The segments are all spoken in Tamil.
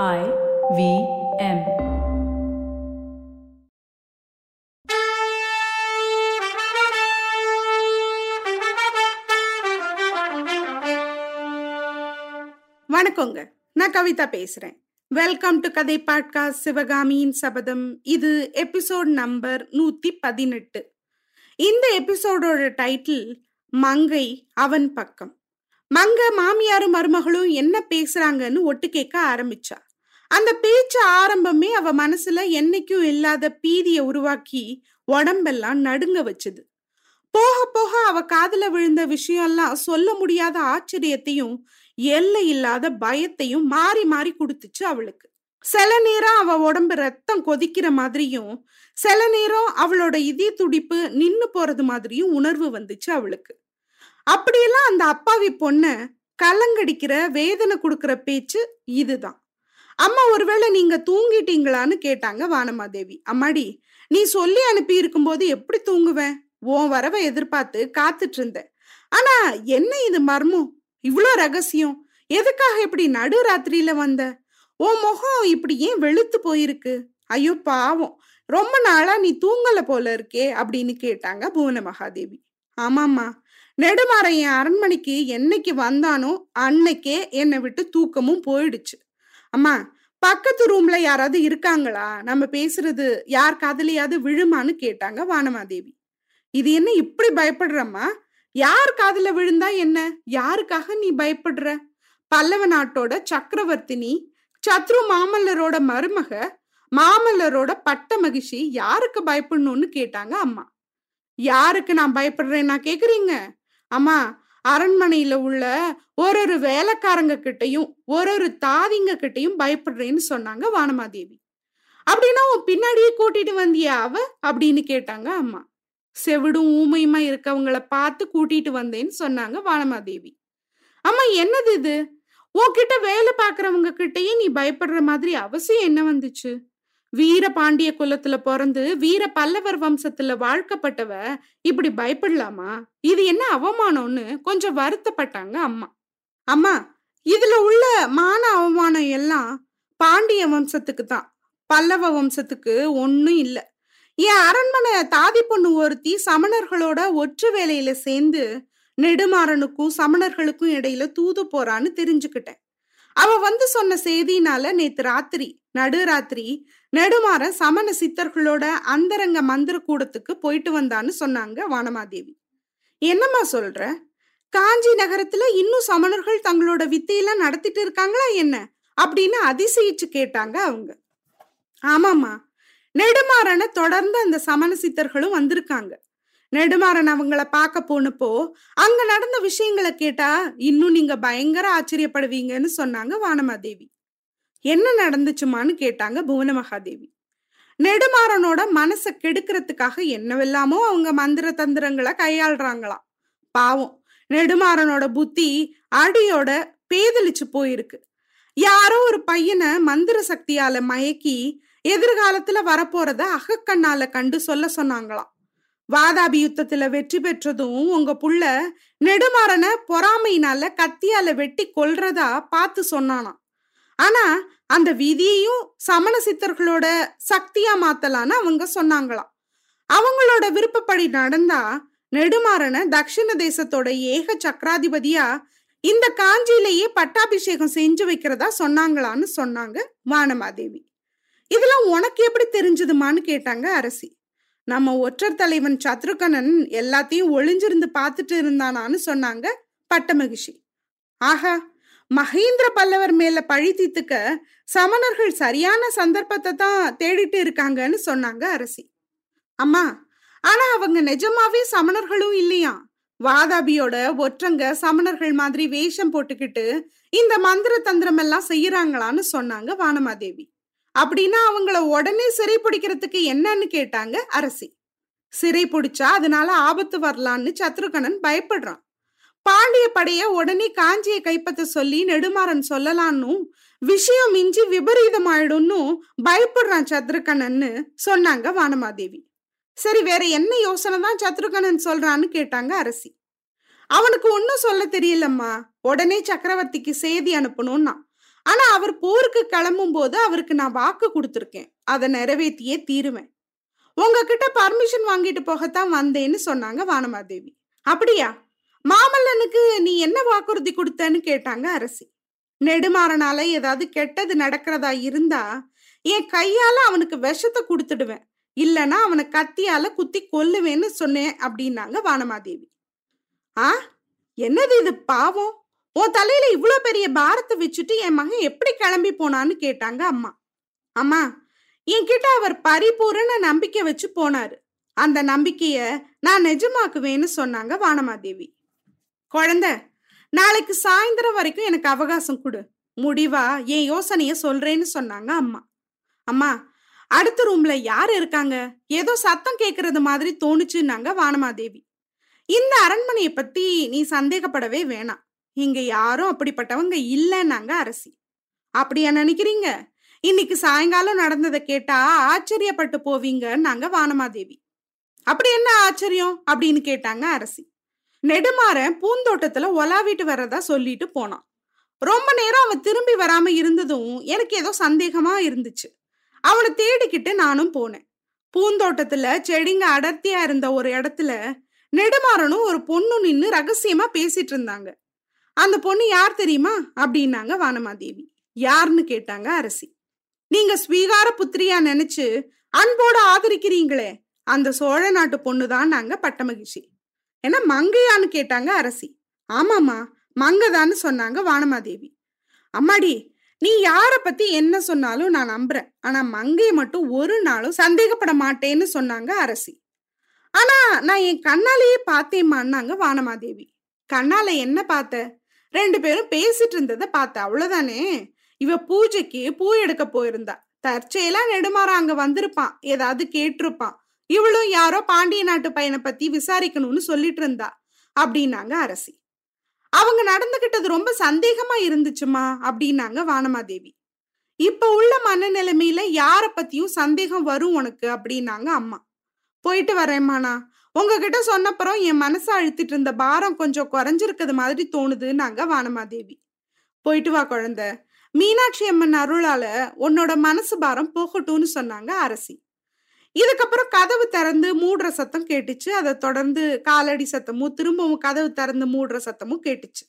I V M. வணக்கங்க. நான் கவிதா பேசுறேன். வெல்கம் டு கதை பாட்காஸ்ட் சிவகாமியின் சபதம் இது எபிசோட் நம்பர் நூத்தி பதினெட்டு. இந்த எபிசோடோட டைட்டில் மங்கை அவன் பக்கம். மங்க மாமியாரும் மருமகளும் என்ன பேசுறாங்கன்னு ஒட்டு கேட்க ஆரம்பிச்சா. அந்த பேச்சு ஆரம்பமே அவ மனசுல என்னைக்கும் இல்லாத பீதிய உருவாக்கி உடம்பெல்லாம் நடுங்க வச்சது. போக போக அவ காதல விழுந்த விஷயம்லாம் சொல்ல முடியாத ஆச்சரியத்தையும் எல்லை இல்லாத பயத்தையும் மாறி மாறி கொடுத்துச்சு அவளுக்கு. சில நேரம் அவ உடம்பு ரத்தம் கொதிக்கிற மாதிரியும் சில நேரம் அவளோட இதய துடிப்பு நின்னு போறது மாதிரியும் உணர்வு வந்துச்சு அவளுக்கு. அப்படியெல்லாம் அந்த அப்பாவி பொண்ணு கலங்கடிக்கிற வேதனை கொடுக்கிற பேச்சு இதுதான். அம்மா ஒருவேளை நீங்க தூங்கிட்டீங்களான்னு கேட்டாங்க வானமாதேவி. அம்மாடி நீ சொல்லி அனுப்பி இருக்கும்போது எப்படி தூங்குவேன்? உன் வரவை எதிர்பார்த்து காத்துட்டு இருந்தேன் ஆனா என்ன இது மர்மம் இவ்வளோ ரகசியம். எதுக்காக இப்படி நடு ராத்திரியில வந்த? உன் முகம் இப்படி ஏன் வெளுத்து போயிருக்கு? ஐயோ பாவம். ரொம்ப நாளா நீ தூங்கல போல இருக்கே அப்படின்னு கேட்டாங்க புவன மகாதேவி ஆமாம்மா நெடுமாறையன் என் அரண்மனைக்கு என்னைக்கு வந்தானோ அன்னைக்கே என்னை விட்டு தூக்கமும் போயிடுச்சு. அம்மா பக்கத்து ரூம்ல யாராவது இருக்காங்களா? நம்ம பேசுறது யார் காதலியாவது விழுமான்னு கேட்டாங்க வானமாதேவி. இது என்ன இப்படி பயப்படுறம்மா? யார் காதல விழுந்தா என்ன? யாருக்காக நீ பயப்படுற? பல்லவ நாட்டோட சக்கரவர்த்தினி சத்ரு மாமல்லரோட மருமக மாமல்லரோட பட்ட மகிழ்ச்சி யாருக்கு பயப்படணும்னு கேட்டாங்க அம்மா. யாருக்கு நான் பயப்படுறேன்னா கேக்குறீங்க? அம்மா அரண்மனையில உள்ள ஒரு ஒரு வேலைக்காரங்க கிட்டையும் ஒரு ஒரு தாவிங்க கிட்டையும் பயப்படுறேன்னு சொன்னாங்க வானமாதேவி. அப்படின்னா உன் பின்னாடியே கூட்டிட்டு வந்தியா அவ? அப்படின்னு கேட்டாங்க அம்மா. செவிடும் ஊமையுமா இருக்கவங்கள பார்த்து கூட்டிட்டு வந்தேன்னு சொன்னாங்க வானமாதேவி. அம்மா என்னது இது? உன்கிட்ட வேலை பாக்குறவங்க கிட்டயே நீ பயப்படுற மாதிரி அவசியம் என்ன வந்துச்சு? வீர பாண்டிய குலத்துல பிறந்து வீர பல்லவர் வம்சத்துல வாழ்க்கப்பட்டவ இப்படி பயப்படலாமா? இது என்ன அவமானம்னு கொஞ்சம் வருத்தப்பட்டாங்க அம்மா. அம்மா இதுல உள்ள மான அவமானம் எல்லாம் பாண்டிய வம்சத்துக்கு தான். பல்லவ வம்சத்துக்கு ஒன்னும் இல்லை. என் அரண்மனை தாதி பொண்ணு ஒருத்தி சமணர்களோட ஒற்று வேலையில சேர்ந்து நெடுமாறனுக்கும் சமணர்களுக்கும் இடையில தூது போறான்னு தெரிஞ்சுக்கிட்டேன். அவ வந்து சொன்ன செய்தினால நேத்து ராத்திரி நடுராத்திரி நெடுமாற சமண சித்தர்களோட அந்தரங்க மந்திர கூடத்துக்கு போயிட்டு வந்தான்னு சொன்னாங்க வானமாதேவி. என்னம்மா சொல்ற? காஞ்சி நகரத்துல இன்னும் சமணர்கள் தங்களோட வித்தையெல்லாம் நடத்திட்டு இருக்காங்களா என்ன? அப்படின்னு அதிசயிச்சு கேட்டாங்க அவங்க. ஆமாம்மா. நெடுமாறனை தொடர்ந்து அந்த சமண சித்தர்களும் வந்திருக்காங்க. நெடுமாறன் அவங்கள பார்க்க போனப்போ அங்க நடந்த விஷயங்களை கேட்டா இன்னும் நீங்க பயங்கர ஆச்சரியப்படுவீங்கன்னு சொன்னாங்க வானமாதேவி. என்ன நடந்துச்சுமான்னு கேட்டாங்க புவன மகாதேவி. நெடுமாறனோட மனசை கெடுக்கிறதுக்காக என்னவெல்லாமோ அவங்க மந்திர தந்திரங்களை கையாளுறாங்களாம். பாவம் நெடுமாறனோட புத்தி அடியோட பேதலிச்சு போயிருக்கு. யாரோ ஒரு பையனை மந்திர சக்தியால மயக்கி எதிர்காலத்துல வரப்போறத அகக்கண்ணால கண்டு சொல்ல சொன்னாங்களாம். வாதாபி யுத்தத்துல வெற்றி பெற்றதும் உங்க புள்ள நெடுமாறனை பொறாமையினால கத்தியால வெட்டி கொல்றதா பார்த்து சொன்னானாம். ஆனா அந்த விதியையும் சமண சித்தர்களோட சக்தியா மாத்தலான்னு அவங்க சொன்னாங்களாம். அவங்களோட விருப்பப்படி நடந்தா நெடுமாறனை தக்ஷிண தேசத்தோட ஏக சக்கராதிபதியா இந்த காஞ்சியிலேயே பட்டாபிஷேகம் செஞ்சு வைக்கிறதா சொன்னாங்களான்னு சொன்னாங்க வானமாதேவி. இதெல்லாம் உனக்கு எப்படி தெரிஞ்சதுமான்னு கேட்டாங்க அரசி. நம்ம ஒற்றர் தலைவன் சத்ருகனன் எல்லாத்தையும் ஒளிஞ்சிருந்து பார்த்துட்டு இருந்தானான்னு சொன்னாங்க பட்டமகிஷி. ஆஹா மகேந்திர பல்லவர் மேல பழி தீத்துக்க சமணர்கள் சரியான சந்தர்ப்பத்தை தான் தேடிட்டு இருக்காங்கன்னு சொன்னாங்க அரசி. அம்மா ஆனா அவங்க நிஜமாவே சமணர்களும் இல்லையா வாதாபியோட ஒற்றங்க சமணர்கள் மாதிரி வேஷம் போட்டுக்கிட்டு இந்த மந்திர தந்திரம் எல்லாம் செய்யறாங்களான்னு சொன்னாங்க வானமாதேவி. அப்படின்னா அவங்கள உடனே சிறை பிடிக்கிறதுக்கு என்னன்னு கேட்டாங்க அரசி. சிறை பிடிச்சா அதனால ஆபத்து வரலான்னு சத்ருகனன் பயப்படுறான். பாண்டிய படைய உடனே காஞ்சியை கைப்பற்ற சொல்லி நெடுமாறன் சொல்லலான்னு விஷயம் மிஞ்சி விபரீதம் ஆயிடும்னு பயப்படுறான் சத்ருகணன்னு சொன்னாங்க வானமாதேவி. சரி வேற என்ன யோசனை தான் சத்ருகணன் சொல்றான்னு கேட்டாங்க அரசி. அவனுக்கு ஒன்னும் சொல்ல தெரியலம்மா. உடனே சக்கரவர்த்திக்கு செய்தி அனுப்பணும்னா. ஆனா அவர் போருக்கு கிளம்பும் போது அவருக்கு நான் வாக்கு கொடுத்துருக்கேன். அதை நிறைவேற்றியே தீருவேன். உங்ககிட்ட பர்மிஷன் வாங்கிட்டு போகத்தான் வந்தேன்னு சொன்னாங்க வானமாதேவி. அப்படியா? மாமல்லனுக்கு நீ என்ன வாக்குறுதி கொடுத்தன்னு கேட்டாங்க அரசி. நெடுமாறனால ஏதாவது கெட்டது நடக்கிறதா இருந்தா என் கையால அவனுக்கு விஷத்தை கொடுத்துடுவேன். இல்லனா அவனை கத்தியால குத்தி கொல்லுவேன்னு சொன்னேன் அப்படின்னாங்க வானமாதேவி. ஆ? என்னது இது பாவம்? உன் தலையில இவ்வளோ பெரிய பாரத்தை வச்சுட்டு என் மகன் எப்படி கிளம்பி போனான்னு கேட்டாங்க அம்மா. அம்மா என்கிட்ட அவர் பரிபூரண நம்பிக்கை வச்சு போனாரு. அந்த நம்பிக்கைய நான் நிஜமாக்குவேன்னு சொன்னாங்க வானமாதேவி. குழந்த நாளைக்கு சாயந்தரம் வரைக்கும் எனக்கு அவகாசம் கொடு. முடிவா? என் யோசனைய சொல்றேன்னு சொன்னாங்க அம்மா. அம்மா அடுத்த ரூம்ல யார் இருக்காங்க? ஏதோ சத்தம் கேக்குறது மாதிரி தோணுச்சுன்னாங்க வானமாதேவி. இந்த அரண்மனையை பத்தி நீ சந்தேகப்படவே வேணாம். இங்க யாரும் அப்படிப்பட்டவங்க இல்லைன்னாங்க அரசி. அப்படியா நினைக்கிறீங்க? இன்னைக்கு சாயங்காலம் நடந்ததை கேட்டா ஆச்சரியப்பட்டு போவீங்கன்னாங்க வானமாதேவி. அப்படி என்ன ஆச்சரியம் அப்படின்னு கேட்டாங்க அரசி. நெடுமாறன் பூந்தோட்டத்துல ஒலாவிட்டு வர்றதா சொல்லிட்டு போனான். ரொம்ப நேரம் அவன் திரும்பி வராம இருந்ததும் எனக்கு ஏதோ சந்தேகமா இருந்துச்சு. அவனை தேடிக்கிட்டு நானும் போனேன். பூந்தோட்டத்துல செடிங்க அடர்த்தியா இருந்த ஒரு இடத்துல நெடுமாறனும் ஒரு பொண்ணு நின்னு ரகசியமா பேசிட்டு இருந்தாங்க. அந்த பொண்ணு யார் தெரியுமா? அப்படின்னாங்க வானமாதேவி. யாருன்னு கேட்டாங்க அரசி. நீங்க ஸ்வீகார புத்திரியா நினைச்சு அன்போட ஆதரிக்கிறீங்களே அந்த சோழ நாட்டு பொண்ணுதான் நாங்க பட்டமகிஷி ஏன்னா மங்கையான்னு கேட்டாங்க அரசி. ஆமாமா மங்கதான்னு சொன்னாங்க வானமாதேவி. அம்மாடி நீ யார பத்தி என்ன சொன்னாலும் நான் நம்புறேன். ஆனா மங்கைய மட்டும் ஒரு நாளும் சந்தேகப்பட மாட்டேன்னு சொன்னாங்க அரசி. ஆனா நான் என் கண்ணாலேயே பார்த்தேம்மான்னாங்க வானமாதேவி. கண்ணால என்ன பார்த்த? ரெண்டு பேரும் பேசிட்டு இருந்ததை பார்த்த. அவ்வளவுதானே? இவ பூஜைக்கு பூ எடுக்க போயிருந்தா. தற்செயலா நெடுமாற அங்க வந்திருப்பான். ஏதாவது கேட்டிருப்பான். இவளும் யாரோ பாண்டிய நாட்டு பையனை பத்தி விசாரிக்கணும்னு சொல்லிட்டு இருந்தா அப்படின்னாங்க அரசி. அவங்க நடந்துகிட்டது ரொம்ப சந்தேகமா இருந்துச்சுமா அப்படின்னாங்க வானமாதேவி. இப்ப உள்ள மனநிலைமையில யார பத்தியும் சந்தேகம் வரும் உனக்கு அப்படின்னாங்க அம்மா. போயிட்டு வரேம்மாண்ணா உங்ககிட்ட சொன்னப்புறம் என் மனசை அழுத்திட்டு இருந்த பாரம் கொஞ்சம் குறைஞ்சிருக்கிறது மாதிரி தோணுதுன்னாங்க வானமாதேவி. போயிட்டு வா குழந்தை. மீனாட்சி அம்மன் அருளால உன்னோட மனசு பாரம் போகட்டும்னு சொன்னாங்க அரசி. இதுக்கப்புறம் கதவு திறந்து மூடுற சத்தம் கேட்டுச்சு. அதை தொடர்ந்து காலடி சத்தமும் திரும்பவும் கதவு திறந்து மூடுற சத்தமும் கேட்டுச்சு.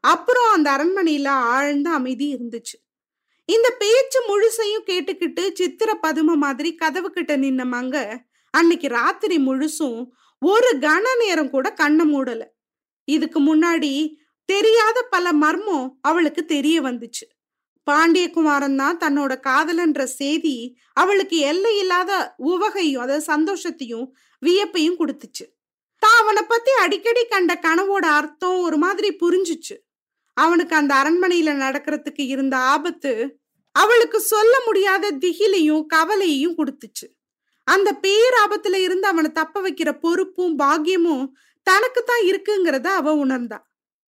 அப்புறம் அந்த அரண்மனையில ஆழ்ந்த அமைதி இருந்துச்சு. இந்த பேச்சு முழுசையும் கேட்டுக்கிட்டு சித்திர பதும மாதிரி கதவு கிட்ட நின்ன மங்க அன்னைக்கு ராத்திரி முழுசும் ஒரு கன நேரம் கூட கண்ணை மூடல. இதுக்கு முன்னாடி தெரியாத பல மர்மம் அவளுக்கு தெரிய வந்துச்சு. பாண்டியகுமாரன் தான் தன்னோட காதலன்ற செய்தி அவளுக்கு எல்லை இல்லாத உவகையும் அதாவது சந்தோஷத்தையும் வியப்பையும் கொடுத்துச்சு. தான் அவனை பத்தி அடிக்கடி கண்ட கனவோட அர்த்தம் ஒரு மாதிரி புரிஞ்சுச்சு. அவனுக்கு அந்த அரண்மனையில நடக்கிறதுக்கு இருந்த ஆபத்து அவளுக்கு சொல்ல முடியாத திகிலையும் கவலையையும் கொடுத்துச்சு. அந்த பேராபத்துல இருந்து அவனை தப்ப வைக்கிற பொறுப்பும் பாக்கியமும் தனக்கு தான் இருக்குங்கிறத அவ உணர்ந்தா.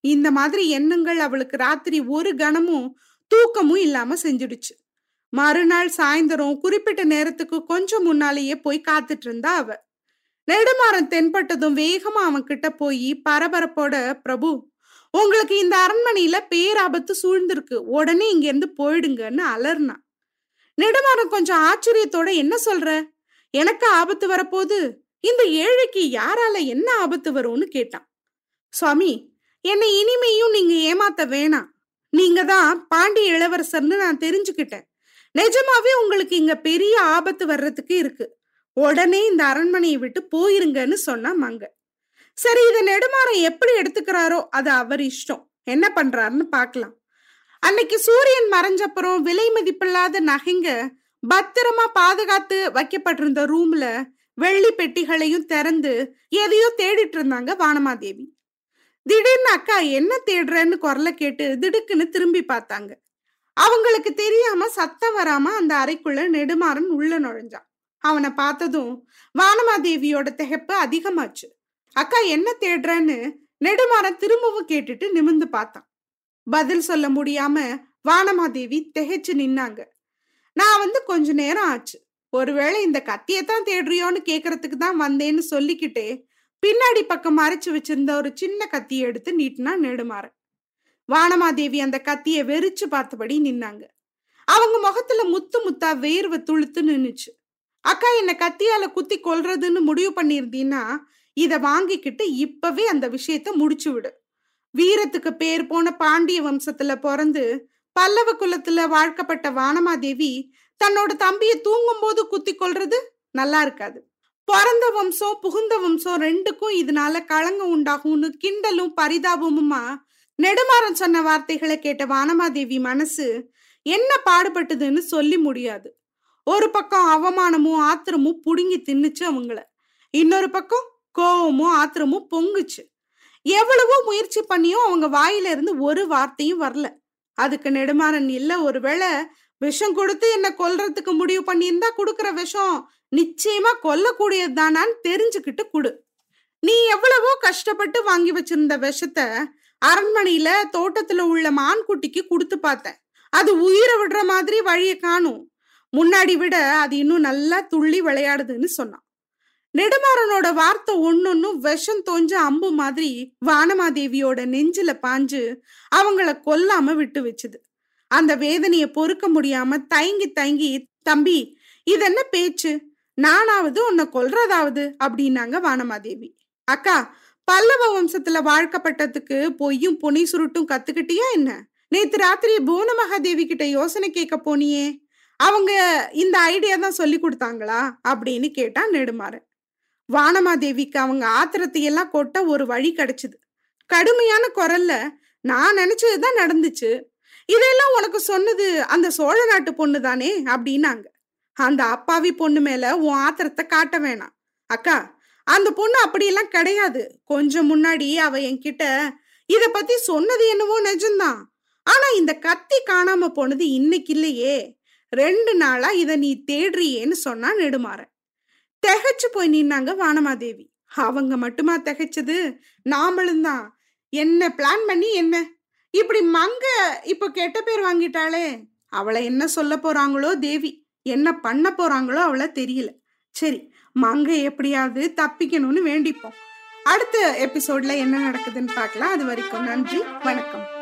இந்த மாதிரி எண்ணங்கள் அவளுக்கு ராத்திரி ஒரு கணமும் தூக்கமும் இல்லாம செஞ்சிடுச்சு. மறுநாள் சாயந்தரம் குறிப்பிட்ட நேரத்துக்கு கொஞ்சம் முன்னாலேயே போய் காத்துட்டு இருந்தா அவ. நெடுமாறன் தென்பட்டதும் வேகமா அவன் கிட்ட போய் பரபரப்போட பிரபு உங்களுக்கு இந்த அரண்மனையில பேராபத்து சூழ்ந்திருக்கு. உடனே இங்க இருந்து போயிடுங்கன்னு அலர்னா நெடுமாறன் கொஞ்சம் ஆச்சரியத்தோட என்ன சொல்ற? எனக்கு ஆபத்து வரப்போது இந்த ஏழைக்கு யாரால என்ன ஆபத்து வரும்னு கேட்டான். சுவாமி என்னை இனிமையும் நீங்க ஏமாத்த வேணாம். நீங்க தான் பாண்டிய இளவரசர்னு நான் தெரிஞ்சுக்கிட்டேன். நிஜமாவே உங்களுக்கு இங்க பெரிய ஆபத்து வர்றதுக்கு இருக்கு. உடனே இந்த அரண்மனையை விட்டு போயிருங்கன்னு சொன்னா மங்க. சரி இதை நெடுமாறம் எப்படி எடுத்துக்கிறாரோ அது அவர் இஷ்டம். என்ன பண்றாருன்னு பார்க்கலாம். அன்னைக்கு சூரியன் மறைஞ்சப்புறம் விலை மதிப்பில்லாத நகைங்க பத்திரமா பாதுகாத்து வைக்கப்பட்டிருந்த ரூம்ல வெள்ளி பெட்டிகளையும் திறந்து எதையோ தேடிட்டு இருந்தாங்க வானமாதேவி. திடீர்னு அக்கா என்ன தேடுறேன்னு குரலை கேட்டு திடுக்குன்னு திரும்பி பார்த்தாங்க. அவங்களுக்கு தெரியாம சத்தம் வராம அந்த அறைக்குள்ள நெடுமாறன் உள்ள நுழைஞ்சான். அவனை பார்த்ததும் வானமாதேவியோட திகைப்பு அதிகமாச்சு. அக்கா என்ன தேடுறன்னு? நெடுமாறன் திரும்பவும் கேட்டுட்டு நிமிந்து பார்த்தான். பதில் சொல்ல முடியாம வானமாதேவி திகைச்சு நின்னாங்க. நான் வந்து கொஞ்ச நேரம் ஆச்சு. ஒருவேளை இந்த கத்தியத்தான் தேடுறியோன்னு கேக்குறதுக்கு தான் வந்தேன்னு சொல்லிக்கிட்டே பின்னாடி பக்கம் மறைச்சு வச்சிருந்த ஒரு சின்ன கத்தியை எடுத்து நீட்டினா நெடுமாற. வானமாதேவி அந்த கத்தியை வெறிச்சு பார்த்தபடி நின்னாங்க. அவங்க முகத்துல முத்து முத்தா வேர்வை துளுத்து நின்னுச்சு. அக்கா என்ன கத்தியால குத்தி கொல்றதுன்னு முடிவு பண்ணியிருந்தீன்னா இத வாங்கிக்கிட்டு இப்பவே அந்த விஷயத்த முடிச்சு விடு. வீரத்துக்கு பேர் போன பாண்டிய வம்சத்துல பிறந்து பல்லவ குலத்துல வாழ்க்கப்பட்ட வானமாதேவி தன்னோட தம்பியை தூங்கும் போது குத்தி கொள்றது நல்லா இருக்காது. பிறந்த வம்சம் புகுந்த வம்சம் ரெண்டுக்கும் இதனால களங்கம் உண்டாகும்னு கிண்டலும் பரிதாபமுமா? நெடுமாறன் சொன்ன வார்த்தைகளை கேட்ட வானமாதேவி மனசு என்ன பாடுபட்டதுன்னு சொல்லி முடியாது. ஒரு பக்கம் அவமானமும் ஆத்திரமும் புடுங்கி தின்னுச்சு அவங்கள. இன்னொரு பக்கம் கோவமும் ஆத்திரமும் பொங்குச்சு. எவ்வளவோ முயற்சி பண்ணியும் அவங்க வாயில இருந்து ஒரு வார்த்தையும் வரல. அதுக்கு நெடுமாறன் இல்ல ஒருவேளை விஷம் கொடுத்து என்ன கொல்றதுக்கு முடிவு பண்ணியிருந்தா கொடுக்குற விஷம் நிச்சயமா கொல்லக்கூடியது தானான்னு தெரிஞ்சுக்கிட்டு குடு. நீ எவ்வளவோ கஷ்டப்பட்டு வாங்கி வச்சிருந்த விஷத்தை அரண்மனையில தோட்டத்துல உள்ள மான்குட்டிக்கு கொடுத்து பார்த்தேன். அது உயிரை விடுற மாதிரி வழியை காணும். முன்னாடி விட அது இன்னும் நல்லா துள்ளி விளையாடுதுன்னு சொன்னான். நெடுமாறனோட வார்த்தை ஒன்னொன்னும் விஷம் தோஞ்ச அம்பு மாதிரி வானமாதேவியோட நெஞ்சில பாஞ்சு அவங்கள கொல்லாம விட்டு வச்சுது. அந்த வேதனைய பொறுக்க முடியாம தயங்கி தயங்கி தம்பி இதென்ன பேச்சு? நானாவது உன்னை கொல்றதாவது? அப்படின்னாங்க வானமாதேவி. அக்கா பல்லவ வம்சத்துல வாழ்க்கப்பட்டதுக்கு பொய்யும் பொனி சுருட்டும் கத்துக்கிட்டியா என்ன? நேத்து ராத்திரி புவன மகாதேவி கிட்ட யோசனை கேட்க போனியே. அவங்க இந்த ஐடியா தான் சொல்லி கொடுத்தாங்களா? அப்படின்னு கேட்டா நெடுமாறன் வானமாதேவிக்கு அவங்க ஆத்திரத்தை எல்லாம் கொட்ட ஒரு வழி கிடைச்சது. கடுமையான குரல்ல நான் நினைச்சதுதான் நடந்துச்சு. இதெல்லாம் உனக்கு சொன்னது அந்த சோழ நாட்டு பொண்ணு தானே அப்படின்னாங்க. அந்த அப்பாவி பொண்ணு மேல உன் ஆத்திரத்தை காட்ட வேணாம். அக்கா அந்த பொண்ணு அப்படியெல்லாம் கிடையாது. கொஞ்சம் முன்னாடி அவ என்கிட்ட இத பத்தி சொன்னது என்னவோ நிஜம்தான். ஆனா இந்த கத்தி காணாம போனது இன்னைக்கு இல்லையே. ரெண்டு நாளா இத நீ தேடுறியேன்னு சொன்னா நெடுமாற திகைச்சு போய் நின்னாங்க வானமாதேவி. அவங்க மட்டுமா திகைச்சது? நாமளும் தான். என்ன பிளான் பண்ணி என்ன? இப்படி மங்க இப்ப கெட்ட பேர் வாங்கிட்டாளே. அவளை என்ன சொல்ல போறாங்களோ தேவி. என்ன பண்ண போறாங்களோ அவளை தெரியல. சரி மங்க எப்படியாவது தப்பிக்கணும்னு வேண்டிப்போம். அடுத்த எபிசோட்ல என்ன நடக்குதுன்னு பார்க்கலாம். அது வரைக்கும் நன்றி வணக்கம்.